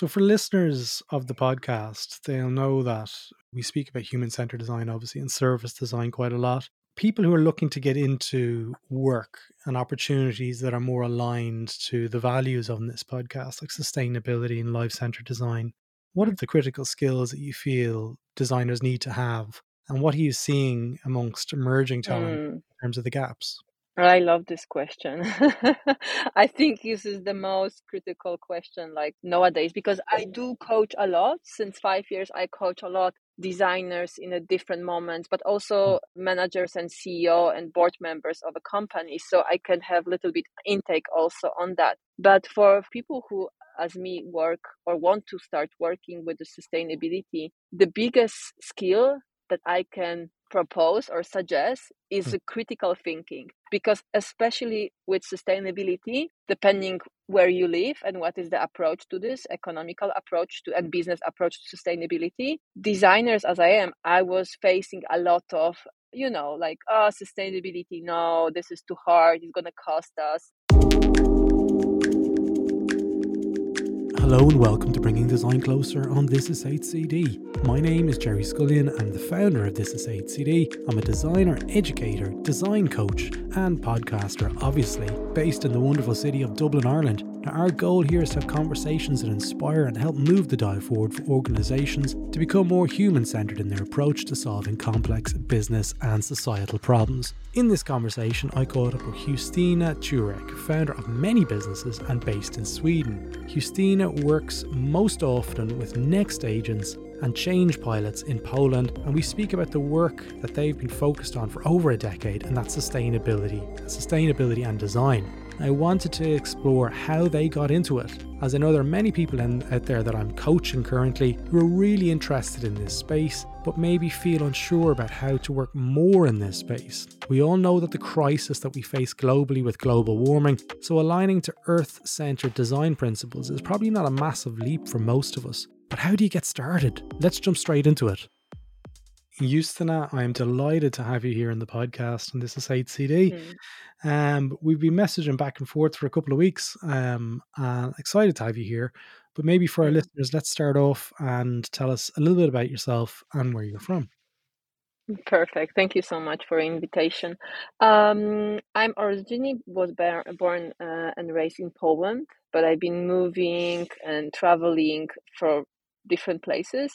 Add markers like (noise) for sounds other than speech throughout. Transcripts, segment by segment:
So, for listeners of the podcast, they'll know that we speak about human centered design, obviously, and service design quite a lot. People who are looking to get into work and opportunities that are more aligned to the values of this podcast, like sustainability and life centered design, what are the critical skills that you feel designers need to have? And what are you seeing amongst emerging talent mm. in terms of the gaps? Oh, I love this question. (laughs) I think this is the most critical question like nowadays because I do coach a lot since 5 years I coach a lot designers in a different moments but also mm. managers and CEO and board members of a company so I can have a little bit intake also on that. But for people who as me work or want to start working with the sustainability the biggest skill that I can propose or suggest is mm. critical thinking because especially with sustainability depending where you live and what is the approach to this economical approach to and business approach to sustainability designers as i am i was facing a lot of you know like oh sustainability no this is too hard it's going to cost us Hello and welcome to Bringing Design Closer on This Is HCD. My name is Gerry Scullion. I'm the founder of This Is HCD. I'm a designer, educator, design coach, and podcaster, obviously, based in the wonderful city of Dublin, Ireland. Now, our goal here is to have conversations that inspire and help move the dial forward for organisations to become more human centred in their approach to solving complex business and societal problems. In this conversation, I caught up with Justyna Turek, founder of many businesses and based in Sweden. Justyna works most often with Next agents and change pilots in Poland, and we speak about the work that they've been focused on for over a decade, and that's sustainability, sustainability and design. I wanted to explore how they got into it, as I know there are many people in, out there that I'm coaching currently who are really interested in this space, but maybe feel unsure about how to work more in this space. We all know that the crisis that we face globally with global warming, so aligning to Earth centered design principles is probably not a massive leap for most of us. But how do you get started? Let's jump straight into it. Justyna, I am delighted to have you here in the podcast, and this is HCD. Mm. Um, we've been messaging back and forth for a couple of weeks. Um, and excited to have you here. But maybe for our listeners, let's start off and tell us a little bit about yourself and where you're from. Perfect. Thank you so much for the invitation. Um, I'm originally was born uh, and raised in Poland, but I've been moving and traveling for different places.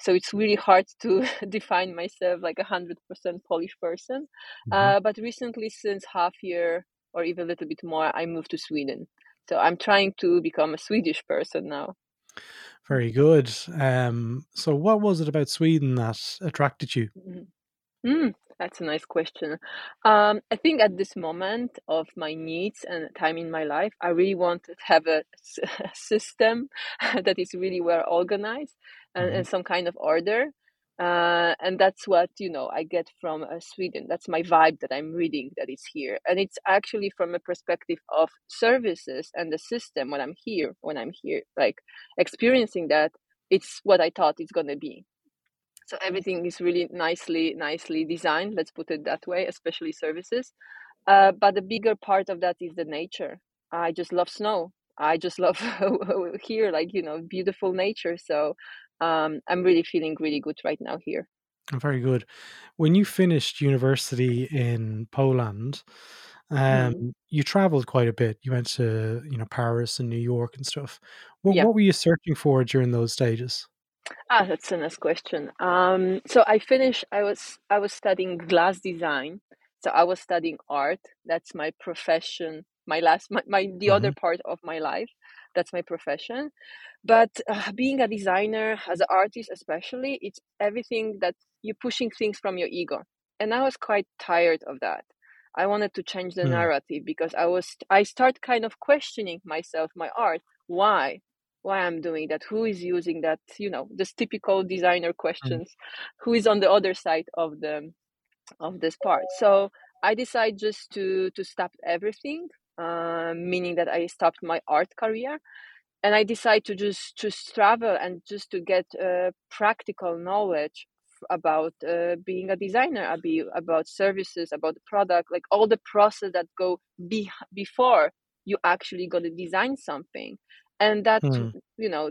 So it's really hard to (laughs) define myself like a hundred percent polish person. Mm-hmm. uh, but recently since half year or even a little bit more i moved to sweden. So i'm trying to become a swedish person now. Very good. Um, so what was it about sweden that attracted you? Mm-hmm. mm, that's a nice question. Um, I think at this moment of my needs and time in my life, I really want to have a, a (laughs) system (laughs) that is really well organized and, mm-hmm. and some kind of order. Uh, and that's what you know I get from uh, Sweden. That's my vibe that I'm reading that is here, and it's actually from a perspective of services and the system. When I'm here, when I'm here, like experiencing that, it's what I thought it's gonna be so everything is really nicely nicely designed let's put it that way especially services. Uh, but the bigger part of that is the nature. I just love snow. I just (laughs) love here like you know beautiful nature. So um, i'm really feeling really good right now here. Very good. When you finished university in poland um, mm. you traveled quite a bit. You went to you know paris and new york and stuff. What, what were you searching for during those stages Ah, that's a nice question. Um, so I finished. I was I was studying glass design. So I was studying art. That's my profession. My last, my, my the other mm-hmm. part of my life. That's my profession. But uh, being a designer, as an artist especially, it's everything that you're pushing things from your ego, and I was quite tired of that. I wanted to change the mm. narrative because I was I start kind of questioning myself, my art. Why? Why I'm doing that, who is using that, you know, this typical designer mm. questions, mm. who is on the other side of the of this part. So I decided just to to stop everything, uh, meaning that I stopped my art career, and I decided to just to travel and just to get uh, practical knowledge about uh, being a designer, about services, about the product, like all the process that go be before you actually got to design something and that mm. you know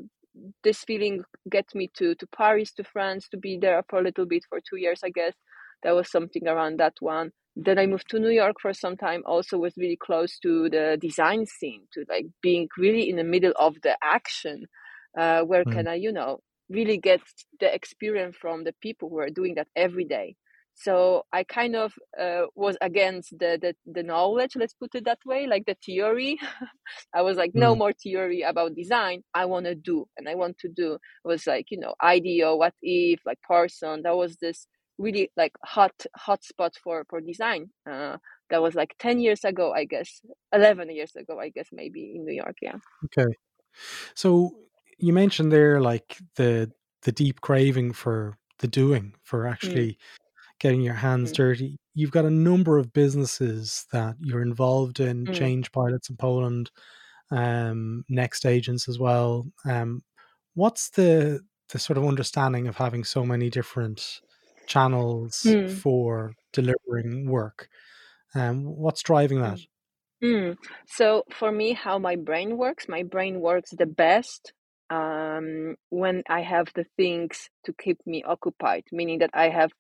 this feeling get me to to paris to france to be there for a little bit for two years i guess that was something around that one then i moved to new york for some time also was really close to the design scene to like being really in the middle of the action uh, where mm. can i you know really get the experience from the people who are doing that every day so i kind of uh, was against the, the, the knowledge let's put it that way like the theory. (laughs) I was like no mm. more theory about design. I want to do and i want to do. It was like you know ideo what if like parson that was this really like hot hot spot for for design. Uh, that was like 10 years ago i guess. 11 years ago i guess maybe in new york yeah. Okay. So you mentioned there like the the deep craving for the doing for mm. actually mm getting your hands mm. dirty. You've got a number of businesses that you're involved in, mm. Change Pilots in Poland, um, Next Agents as well. Um, what's the the sort of understanding of having so many different channels mm. for delivering work? Um, what's driving that? Mm. mm. So for me, how my brain works, my brain works the best um, when I have the things to keep me occupied, meaning that I have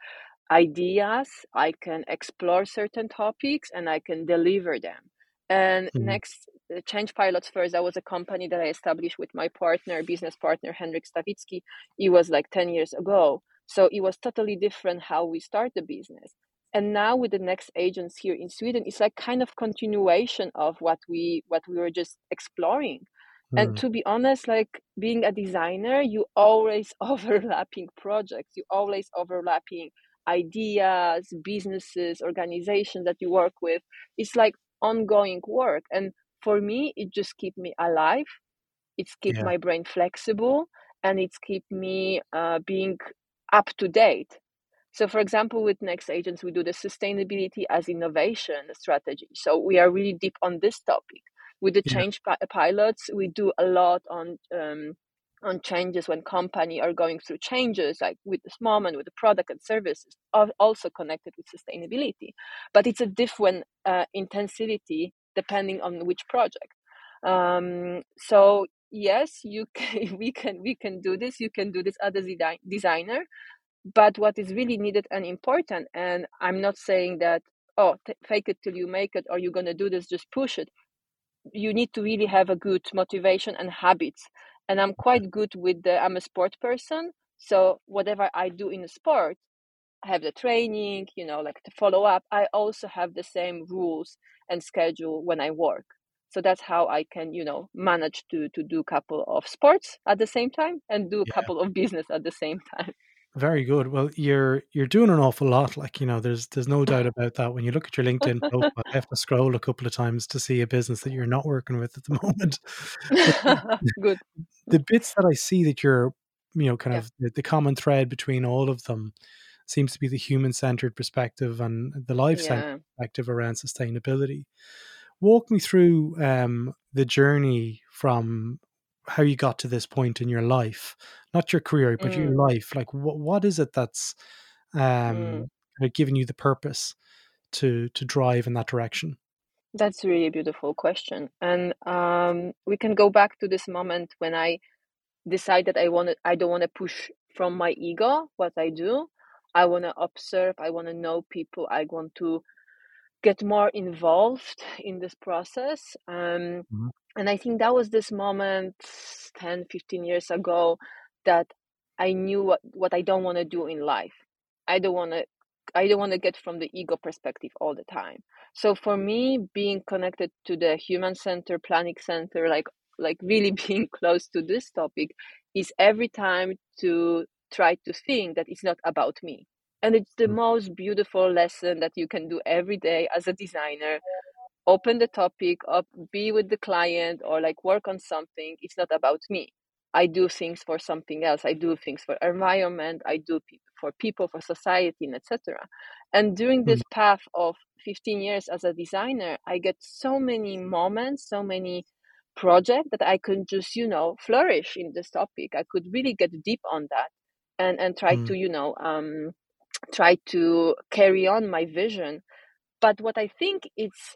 ideas, I can explore certain topics, and I can deliver them. And mm-hmm. next, Change Pilots First, that was a company that I established with my partner, business partner, Henrik Stavitsky. It was like 10 years ago. So it was totally different how we start the business. And now with the next agents here in Sweden, it's like kind of continuation of what we what we were just exploring. Mm. And to be honest, like being a designer, you always (laughs) overlapping projects, you always overlapping ideas, businesses, organizations that you work with. It's like ongoing work. And for me, it just keep me alive. It's keep yeah. my brain flexible and it's keep me uh, being up to date. So, for example, with Next Agents, we do the sustainability as innovation strategy. So we are really deep on this topic. With the yeah. change pilots, we do a lot on um, on changes when company are going through changes like with this moment with the product and services are also connected with sustainability. But it's a different uh, intensity depending on which project. Um, so yes you (laughs) can we can we can do this. You can do this as a designer. But what is really needed and important and i'm not saying that oh t- fake it till you make it or you're going to do this just push it. You need to really have a good motivation and habits and i'm quite good with the i'm a sport person so whatever i do in a sport I have the training you know like to follow up i also have the same rules and schedule when i work so that's how i can you know manage to to do a couple of sports at the same time and do a yeah. couple of business at the same (laughs) time very good. Well, you're you're doing an awful lot. Like you know, there's there's no doubt (laughs) about that. When you look at your LinkedIn profile, I have to scroll a couple of times to see a business that you're not working with at the (laughs) moment. (laughs) good. The bits that I see that you're, you know, kind yeah. of the, the, common thread between all of them seems to be the human centered perspective and the life centered yeah. perspective around sustainability. Walk me through um, the journey from how you got to this point in your life not your career but mm. your life like what what is it that's um mm. giving you the purpose to to drive in that direction that's a really beautiful question and um we can go back to this moment when i decided i want to, i don't want to push from my ego what i do i want to observe i want to know people i want to get more involved in this process um, mm-hmm and i think that was this moment 10 15 years ago that i knew what, what i don't want to do in life. I don't want to i don't want to get from the ego perspective all the time. So for me being connected to the human center planning center like like really (laughs) being close to this topic is every time to try to think that it's not about me. And it's the mm. most beautiful lesson that you can do every day as a designer open the topic up be with the client or like work on something it's not about me. I do things for something else. I do things for environment. I do pe- for people for society and etc and during this mm. path of 15 years as a designer i get so many moments so many projects that i could just you know flourish in this topic. I could really get deep on that and and try mm. to you know um try to carry on my vision. But what i think it's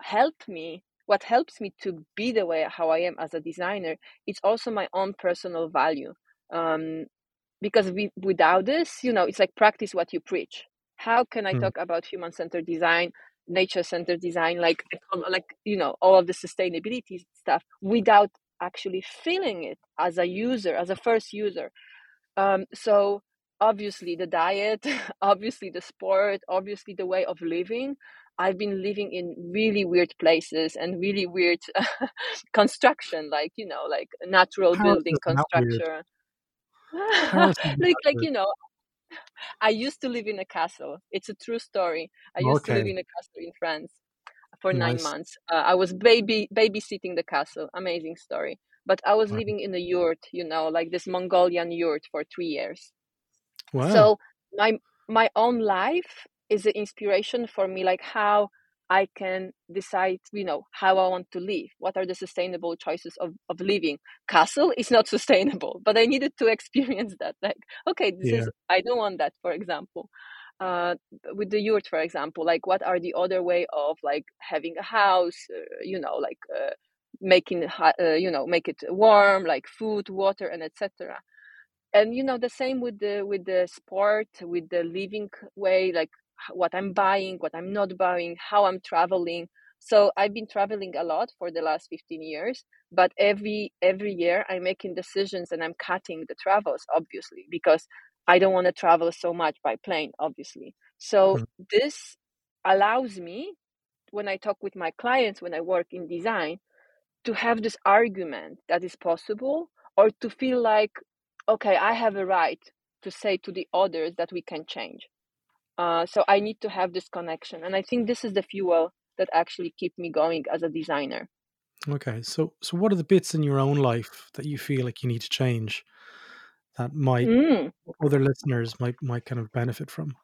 helped me what helps me to be the way how I am as a designer, it's also my own personal value. Um, because we, without this, you know, it's like practice what you preach. How can I mm. talk about human centered design, nature centered design, like like you know, all of the sustainability stuff without actually feeling it as a user, as a first user? Um, so obviously the diet, (laughs) obviously the sport, obviously the way of living I've been living in really weird places and really weird (laughs) construction, like you know, like natural building construction. (laughs) like like you know, I used to live in a castle. It's a true story. I used okay. to live in a castle in France for nice. nine months. Uh, I was baby babysitting the castle. Amazing story. But I was wow. living in a yurt, you know, like this Mongolian yurt for three years. Wow. So my my own life is an inspiration for me like how i can decide you know how i want to live? What are the sustainable choices of, of living? Castle is not (laughs) sustainable but i needed to experience that like okay this yeah. is i don't want that for example. Uh, with the yurt for example like what are the other way of like having a house uh, you know like uh, making uh, you know make it warm like food water and etc and you know the same with the with the sport with the living way like what I'm buying, what I'm not buying, how I'm traveling. So I've been traveling a lot for the last 15 years, but every every year I'm making decisions and I'm cutting the travels obviously because I don't want to travel so much by plane obviously. So mm-hmm. this allows me when I talk with my clients when I work in design to have this argument that is possible or to feel like okay, I have a right to say to the others that we can change uh, so I need to have this connection, and I think this is the fuel that actually keep me going as a designer. Okay, so so what are the bits in your own life that you feel like you need to change that might mm. other listeners might might kind of benefit from?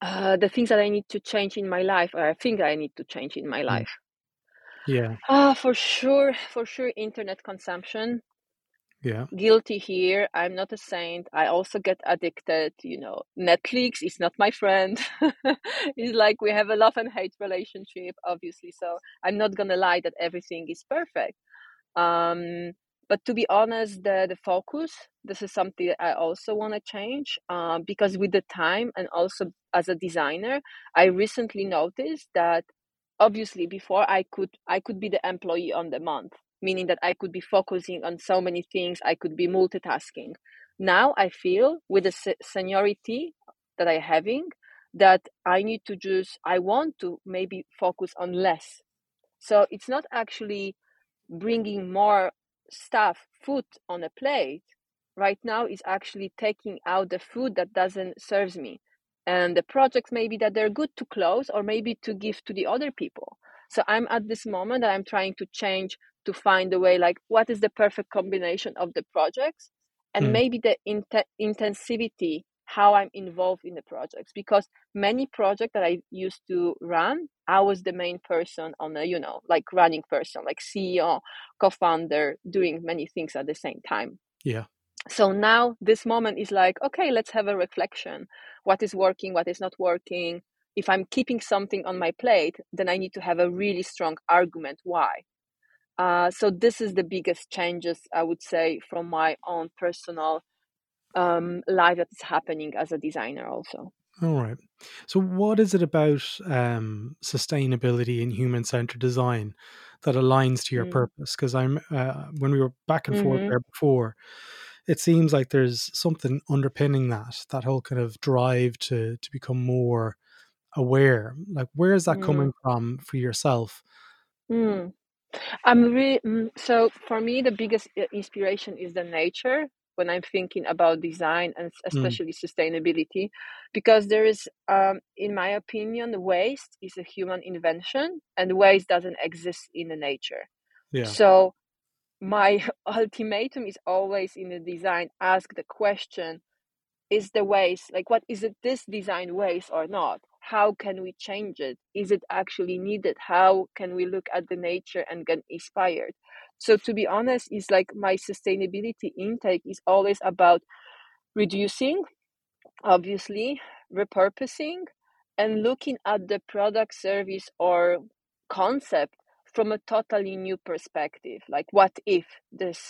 Uh, the things that I need to change in my life, or I think I need to change in my mm. life. Yeah. Uh, for sure, for sure, internet consumption yeah. guilty here i'm not a saint i also get addicted you know netflix is not my friend. (laughs) It's like we have a love and hate relationship obviously so i'm not gonna lie that everything is perfect. Um but to be honest the the focus this is something i also want to change uh, because with the time and also as a designer i recently noticed that obviously before i could i could be the employee on the month meaning that I could be focusing on so many things, I could be multitasking. Now I feel with the seniority that I'm having that I need to just, I want to maybe focus on less. So it's not actually bringing more stuff, food on a plate. Right now is actually taking out the food that doesn't serves me and the projects maybe that they're good to close or maybe to give to the other people so i'm at this moment that i'm trying to change to find a way like what is the perfect combination of the projects and mm. maybe the int- intensivity how i'm involved in the projects because many projects that i used to run i was the main person on a you know like running person like ceo co-founder doing many things at the same time. Yeah. So now this moment is like okay let's have a reflection. What is working what is not working? If i'm keeping something on my plate then i need to have a really strong argument why uh, so this is the biggest changes I would say from my own personal um, life that is happening as a designer also. All right. So what is it about um, sustainability and human centered design that aligns to your mm. purpose? Because I'm uh, when we were back and mm-hmm. forth there before, it seems like there's something underpinning that that whole kind of drive to to become more aware. Like where is that mm. coming from for yourself? Mm. I'm really mm, so for me the biggest uh, inspiration is the nature when I'm thinking about design and mm. especially mm. sustainability, because there is, um, in my opinion, waste is a human invention and waste doesn't exist in the nature. Yeah. So my (laughs) ultimatum is always in the design ask the question is the waste like what is it this design waste or not how can we change it? Is it actually needed? How can we look at the nature and get inspired? So to be honest is like my sustainability intake is always about reducing obviously repurposing and looking at the product service or concept from a totally new perspective. Like what if this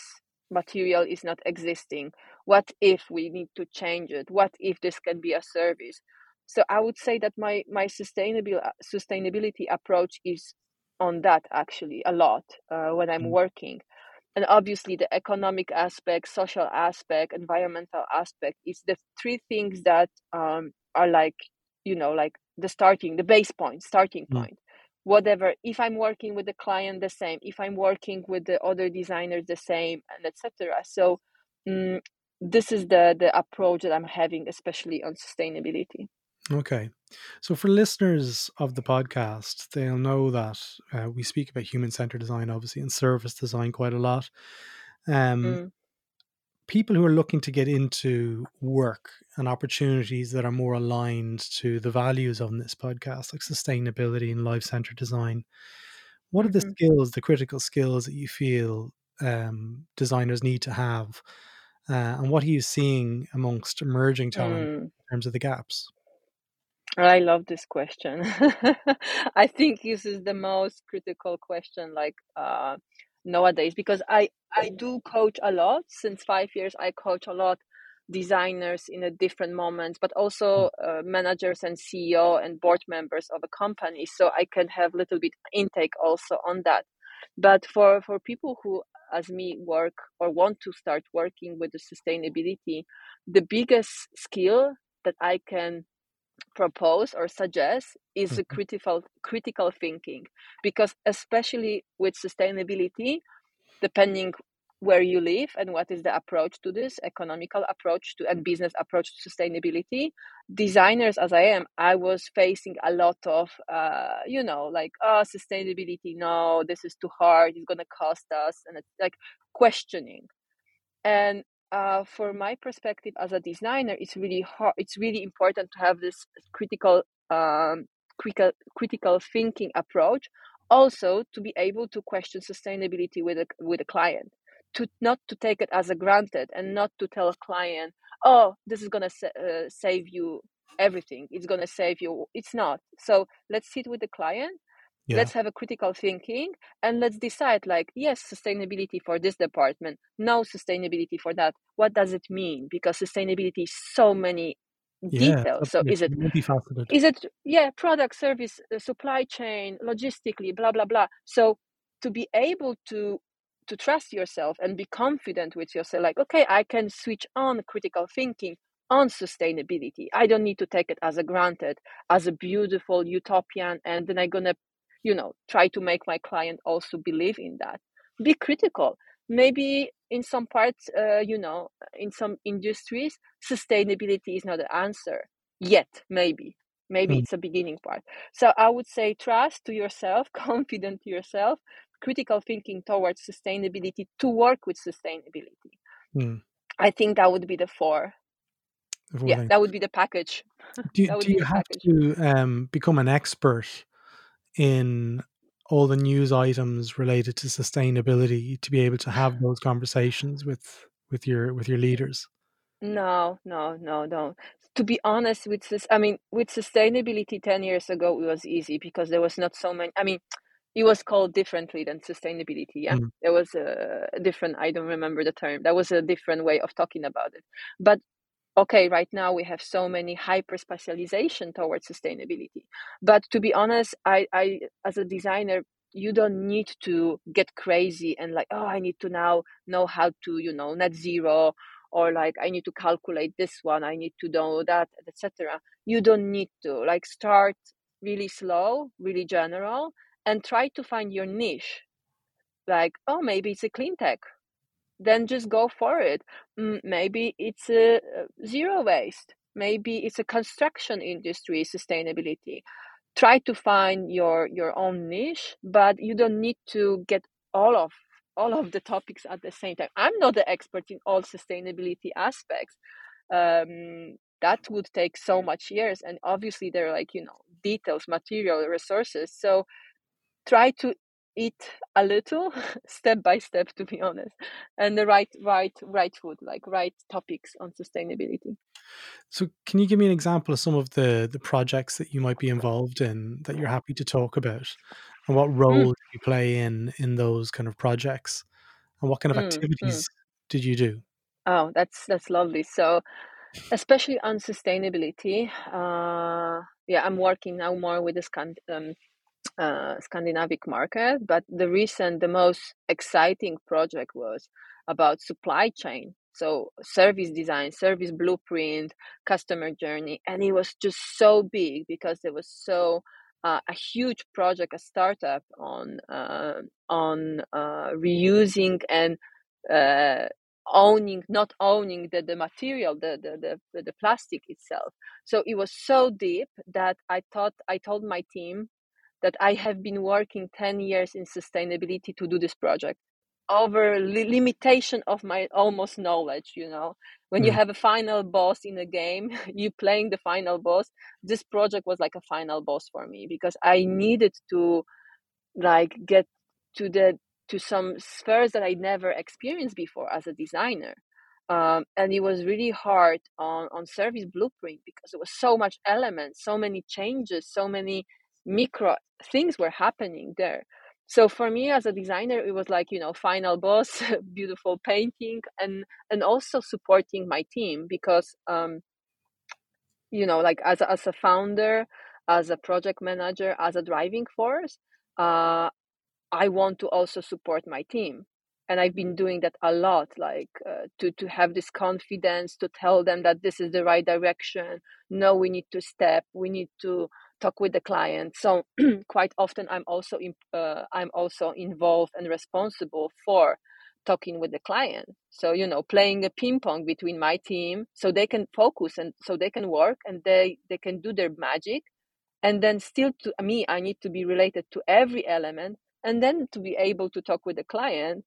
material is not existing? What if we need to change it? What if this can be a service so i would say that my my sustainable uh, sustainability approach is on that actually a lot uh, when i'm mm. working and obviously the economic aspect social aspect environmental aspect is the three things that um, are like you know like the starting the base point starting mm. point whatever if i'm working with the client the same if i'm working with the other designers the same and etc so um, this is the the approach that i'm having especially on sustainability okay so for listeners of the podcast they'll know that uh, we speak about human-centered design obviously and service design quite a lot um, mm people who are looking to get into work and opportunities that are more aligned to the values on this podcast, like sustainability and life centered design, what are the mm-hmm. skills, the critical skills that you feel um, designers need to have? Uh, and what are you seeing amongst emerging talent mm. in terms of the gaps? I love this question. (laughs) I think this is the most critical question. Like, uh, nowadays because I I do coach a lot since five years. I coach a lot designers in a different moments, but also uh, managers and CEO and board members of a company. So I can have a little bit intake also on that. But for for people who as me work or want to start working with the sustainability, the biggest skill that I can propose or suggest is mm-hmm. critical critical thinking because especially with sustainability depending where you live and what is the approach to this economical approach to and business approach to sustainability designers as i am i was facing a lot of uh, you know like oh sustainability no this is too hard it's going to cost us and it's like questioning and uh, for my perspective as a designer, it's really hard. It's really important to have this critical, um, critical, critical thinking approach. Also, to be able to question sustainability with a with a client, to not to take it as a granted, and not to tell a client, "Oh, this is gonna sa- uh, save you everything. It's gonna save you." It's not. So let's sit with the client yeah. let's have a critical thinking and let's decide like yes sustainability for this department no sustainability for that. What does it mean? Because sustainability is so many details. Yeah, so is it is it yeah product service uh, supply chain logistically blah blah blah. So to be able to to trust yourself and be confident with yourself like okay i can switch on critical thinking on sustainability. I don't need to take it as a granted as a beautiful utopian and then i'm gonna you know try to make my client also believe in that. Be critical. Maybe in some parts uh, you know in some industries sustainability is not the answer yet maybe. Maybe mm. it's a beginning part. So i would say trust to yourself (laughs) confident to yourself critical thinking towards sustainability to work with sustainability. Mm. i think that would be the four. Yeah that would be the package. Do, (laughs) do you have package. to um, become an expert in all the news items related to sustainability to be able to have (sighs) those conversations with with your with your leaders? No no no no to be honest with this i mean with sustainability 10 years ago it was easy because there was not so many i mean it was called differently than sustainability yeah? Mm. there was a different i don't remember the term that was a different way of talking about it. But okay, right now we have so many hyper specialization towards sustainability. But to be honest, I, I as a designer, you don't need to get crazy and like, oh, I need to now know how to, you know, net zero or like I need to calculate this one, I need to know that, etc. You don't need to like start really slow, really general, and try to find your niche. Like, oh, maybe it's a clean tech then just go for it. Mm, maybe it's a zero waste. Maybe it's a construction industry sustainability. Try to find your your own niche, but you don't need to get all of all of the topics at the same time. I'm not the expert in all sustainability aspects. Um, that would take so much years, and obviously there are like you know details, material, resources. So try to eat a little (laughs) step by step to be honest and the right right right food like right topics on sustainability so can you give me an example of some of the the projects that you might be involved in that you're happy to talk about and what role mm. you play in in those kind of projects and what kind of Mm, mm. activities did you do Oh, that's that's lovely. So, especially on sustainability, uh, yeah, I'm working now more with this Scand- um, uh, Scandinavic market, but the recent, the most exciting project was about supply chain. So, service design, service blueprint, customer journey, and it was just so big because it was so uh, a huge project, a startup on uh, on reusing and uh, owning not owning the, the material the, the the the plastic itself so it was so deep that i thought i told my team that i have been working 10 years in sustainability to do this project over li- limitation of my almost knowledge you know when mm. you have a final boss in a game (laughs) you playing the final boss this project was like a final boss for me because i needed to like get to the to some spheres that I never experienced before as a designer. Um, and it was really hard on, on service blueprint because there was so much elements, so many changes, so many micro things were happening there. So for me as a designer, it was like, you know, final boss, (laughs) beautiful painting and, and also supporting my team because, um, you know, like as as a founder, as a project manager, as a driving force, uh, I want to also support my team. And I've been doing that a lot, like uh, to, to have this confidence, to tell them that this is the right direction. No, we need to step, we need to talk with the client. So (clears throat) quite often I'm also in, uh, I'm also involved and responsible for talking with the client. So you know, playing a ping pong between my team, so they can focus and so they can work and they they can do their magic, and then still to me, I need to be related to every element and then to be able to talk with the client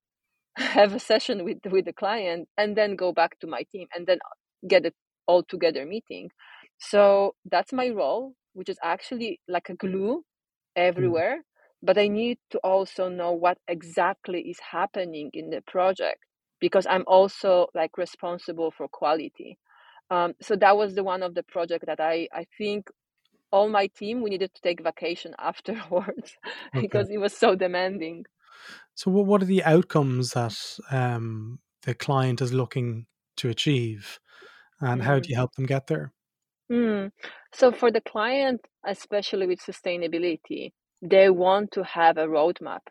(laughs) have a session with with the client and then go back to my team and then get it all together meeting so that's my role which is actually like a glue mm. everywhere mm. but i need to also know what exactly is happening in the project because i'm also like responsible for quality um, so that was the one of the project that i i think all my team we needed to take vacation (laughs) afterwards (laughs) okay. because it was so demanding so what are the outcomes that um, the client is looking to achieve and mm. how do you help them get there mm. so for the client especially with sustainability they want to have a roadmap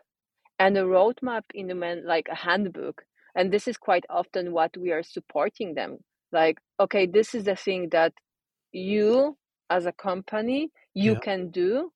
and a roadmap in the man like a handbook and this is quite often what we are supporting them like okay this is the thing that you as a company you yeah. can do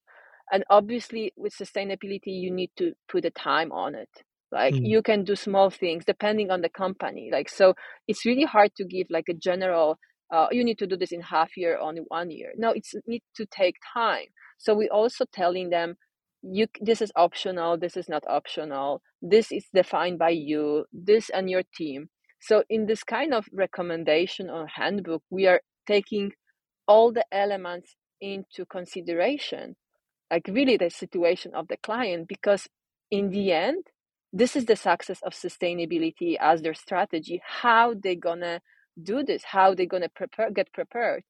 and obviously with sustainability you need to put a time on it like mm. you can do small things depending on the company like so it's really hard to give like a general uh, you need to do this in half year only one year. No it's need to take time. So we also telling them you this is optional this is not optional this is defined by you this and your team. So in this kind of recommendation or handbook we are taking all the elements into consideration like really the situation of the client because in the end this is the success of sustainability as their strategy how they gonna do this how they're gonna prepare get prepared.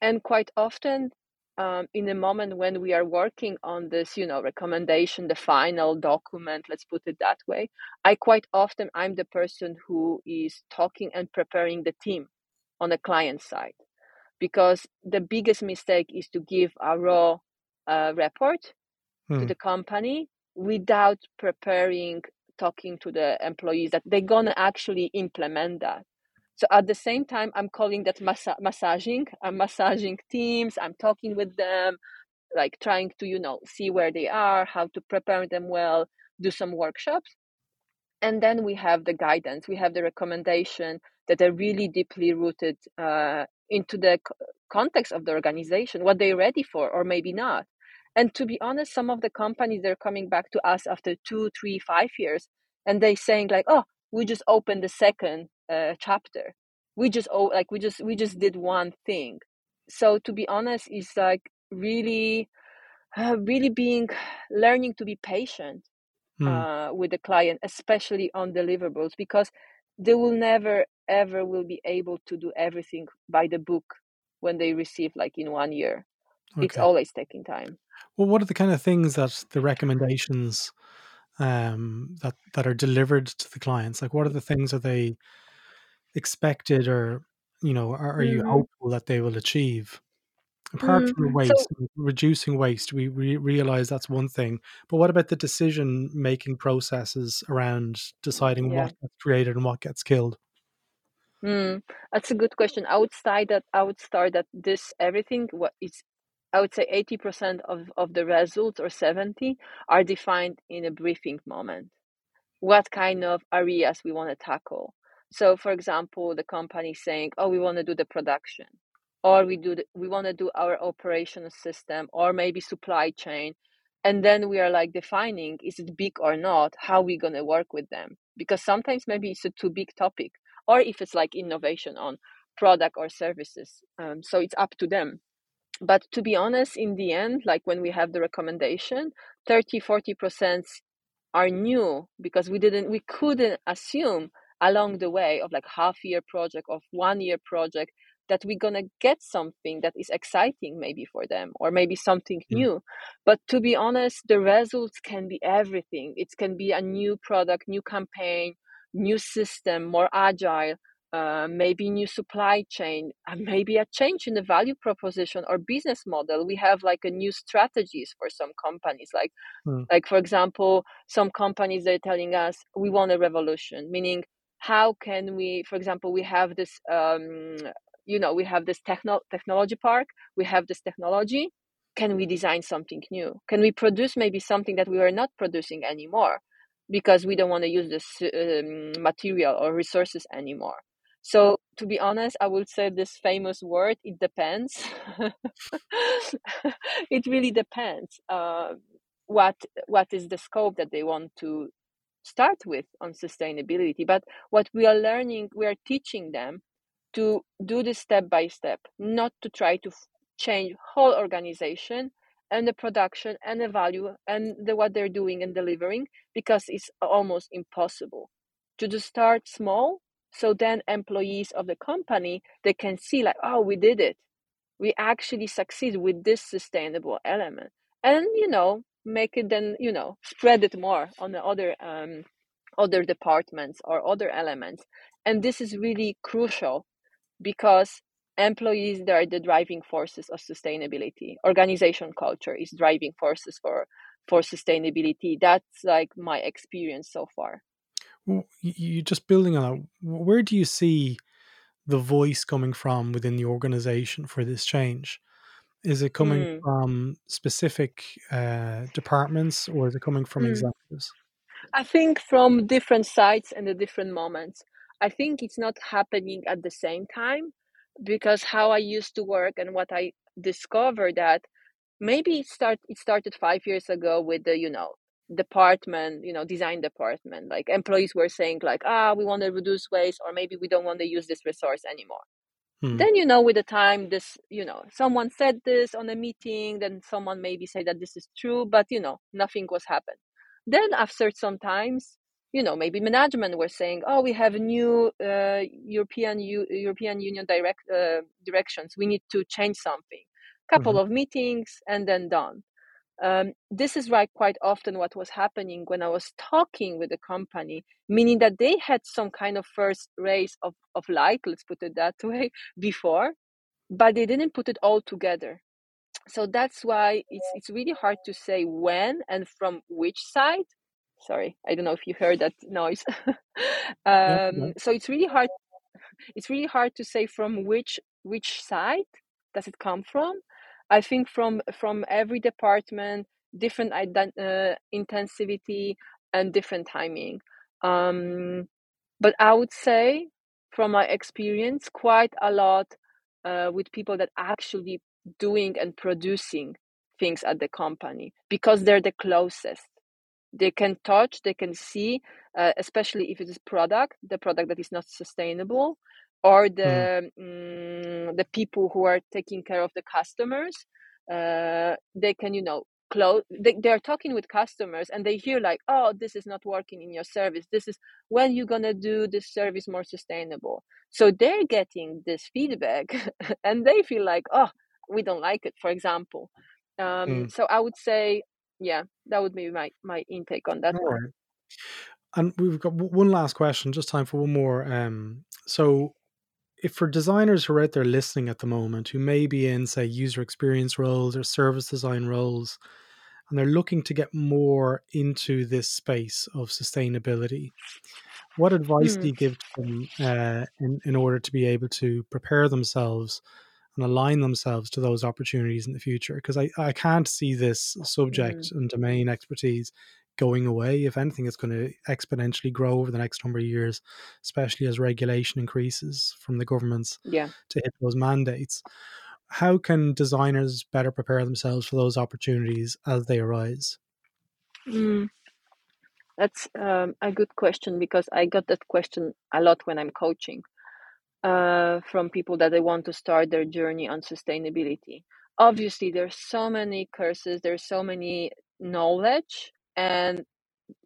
And quite often um, in the moment when we are working on this you know recommendation the final document let's put it that way i quite often i'm the person who is talking and preparing the team on the client side. Because the biggest mistake is to give a raw uh, report hmm. to the company without preparing talking to the employees that they're gonna actually implement that so at the same time i'm calling that massa- massaging. I'm massaging teams. I'm talking with them like trying to you know see where they are how to prepare them well do some workshops. And then we have the guidance. We have the recommendation that are really deeply rooted uh, into the context of the organization, what they're ready for, or maybe not. And to be honest, some of the companies they're coming back to us after two, three, five years, and they saying like, "Oh, we just opened the second uh, chapter. We just oh, like we just we just did one thing." So to be honest, it's like really, uh, really being learning to be patient hmm. uh, with the client, especially on deliverables, because they will never ever will be able to do everything by the book when they receive like in one year okay. it's always taking time well what are the kind of things that the (laughs) recommendations um, that that are delivered to the clients like what are the things that they expected or you know are, are you mm-hmm. hopeful that they will achieve? Apart mm, from the waste so, reducing waste we re- realize that's one thing but what about the decision making processes around deciding yeah. what gets created and what gets killed? Mm, that's a good question. I would say that i would start that this everything what is i would say 80% of, of the results or 70 are defined in a briefing moment. What kind of areas we want to tackle so for example the company saying oh we want to do the production or we do the, we want to do our operational system or maybe supply chain and then we are like defining is it big or not how we to work with them because sometimes maybe it's a too big topic or if it's like innovation on product or services um, so it's up to them. But to be honest in the end like when we have the recommendation 30 40% are new because we didn't we couldn't assume along the way of like half year project of one year project that we're going to get something that is exciting maybe for them or maybe something new. But to be honest the results can be everything. It can be a new product new campaign new system more agile uh, maybe new supply chain (laughs) uh, maybe a change in the value proposition or business model. We have like a new strategies for some companies like mm. like for example some companies they're telling us we want a revolution meaning how can we for example we have this um, you know we have this techno- technology park we have this technology can we design something new? Can we produce maybe something that we are not producing anymore because we don't want to use this um, material or resources anymore? So to be honest i would say this famous word it depends. (laughs) It really depends uh, what what is the scope that they want to start with on sustainability but what we are learning we are teaching them to do this step by step, not to try to change whole organization and the production and the value and the, what they're doing and delivering because it's almost impossible. To just start small so then employees of the company they can see like oh we did it. We actually succeed with this sustainable element. And you know make it then you know spread it more on the other um, other departments or other elements. And this is really crucial because employees they are the driving forces of sustainability organization culture is driving forces for for sustainability. That's like my experience so far. You just building on that. Where do you see the voice coming from within the organization for this change is it coming mm. from specific uh, departments or is it coming from mm. executives i think from different sites and the different moments I think it's not happening at the same time because how I used to work and what I discovered that maybe it start it started five years ago with the you know department you know design department like employees were saying like ah we want to reduce waste or maybe we don't want to use this resource anymore hmm. then you know with the time this you know someone said this on a meeting then someone maybe say that this is true but you know nothing was happened then after some times you know maybe management were saying oh we have new uh, european U- european union direct uh, directions we need to change something couple mm-hmm. of meetings and then done um, this is right quite often what was happening when i was talking with the company meaning that they had some kind of first rays of, of light let's put it that (laughs) way before but they didn't put it all together. So that's why it's, it's really hard to say when and from which side. Sorry i don't know if you heard that noise. (laughs) Um, yeah, yeah. so it's really hard it's really hard to say from which which side does it come from i think from from every department different ident- uh, intensivity and different timing. Um, but i would say from my experience quite a lot uh, with people that actually doing and producing things at the company because they're the closest. They can touch they can see uh, especially if it is product the product that is not sustainable or the mm. mm, the people who are taking care of the customers uh, they can you know close they, they are talking with customers and they hear like oh this is not working in your service this is when you're gonna do this service more sustainable so they're getting this feedback (laughs) and they feel like oh we don't like it for example um, mm. so i would say yeah that would be my my intake on that All one right. and we've got one last question just time for one more um, so if for designers who are out there listening at the moment who may be in say user experience roles or service design roles and they're looking to get more into this space of sustainability what advice mm. do you give them uh, in, in order to be able to prepare themselves and align themselves to those opportunities in the future because I, I can't see this subject mm. and domain expertise going away. If anything, it's going to exponentially grow over the next number of years, especially as regulation increases from the governments yeah. to hit those mandates. How can designers better prepare themselves for those opportunities as they arise? Mm. That's um, a good question because I got that question a lot when I'm coaching uh, from people that they want to start their journey on sustainability. Obviously, there's so many courses, there's so many knowledge and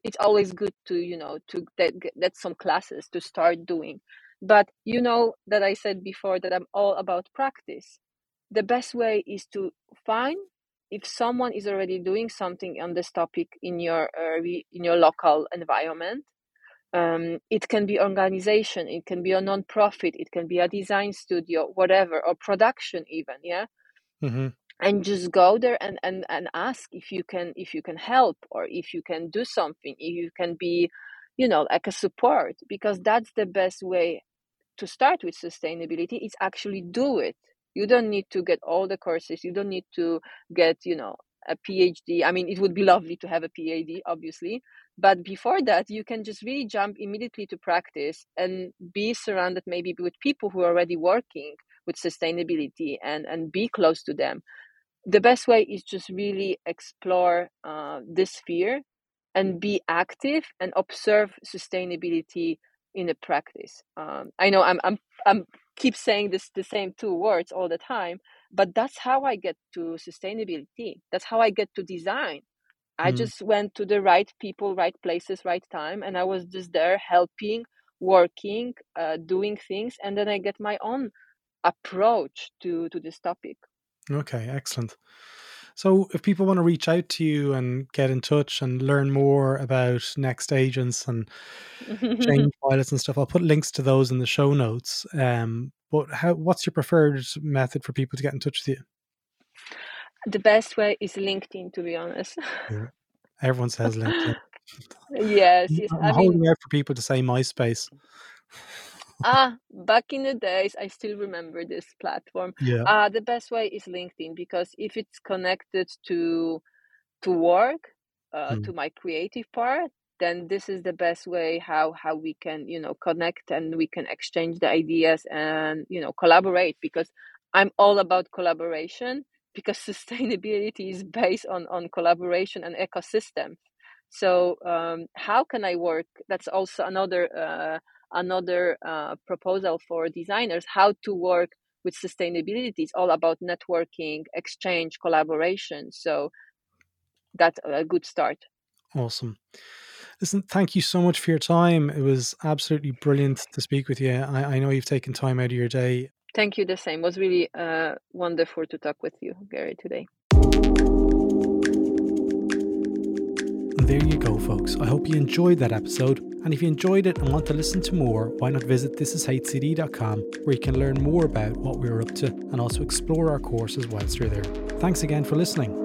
it's always good to you know to get some classes to start doing. But you know that i said before that i'm all about practice. The best way is to find if someone is already doing something on this topic in your uh, in your local environment. Um, it can be organization it can be a non-profit it can be a design studio whatever or production even yeah? Mm-hmm and just go there and, and, and ask if you can if you can help or if you can do something if you can be you know like a support because that's the best way to start with sustainability is actually do it. You don't need to get all the courses. You don't need to get you know a phd i mean it would be lovely to have a phd obviously but before that you can just really jump immediately to practice and be surrounded maybe with people who are already working with sustainability and and be close to them the best way is just really explore uh, this sphere and be active and observe sustainability in a practice. Um, I know I'm I'm I'm keep saying this the same two words all the time, but that's how I get to sustainability. That's how I get to design. I mm. just went to the right people, right places, right time, and I was just there helping, working, uh, doing things, and then I get my own approach to to this topic. Okay, excellent. So, if people want to reach out to you and get in touch and learn more about next agents and change (laughs) pilots and stuff, I'll put links to those in the show notes. Um, but how? What's your preferred method for people to get in touch with you? The best way is LinkedIn, to be honest. Yeah. Everyone says LinkedIn. (laughs) yes, (laughs) yes. I'm I holding mean, out for people to say MySpace ah, back in the days, I still remember this platform. Yeah. Uh, the best way is LinkedIn because if it's connected to to work, uh, mm. to my creative part, then this is the best way how how we can you know connect and we can exchange the ideas and you know collaborate because I'm all about collaboration because (laughs) sustainability is based on on collaboration and ecosystem. So um, how can I work? That's also another uh, another uh, proposal for designers how to work with sustainability. It's all about networking exchange collaboration. So that's a good start. Awesome. Listen thank you so much for your time. It was absolutely brilliant to speak with you. I, I know you've taken time out of your day. Thank you the same. It was really uh, wonderful to talk with you gary today there you go folks i hope you enjoyed that episode and if you enjoyed it and want to listen to more, why not visit thisishcd.com where you can learn more about what we're up to and also explore our courses whilst you're there. Thanks again for listening.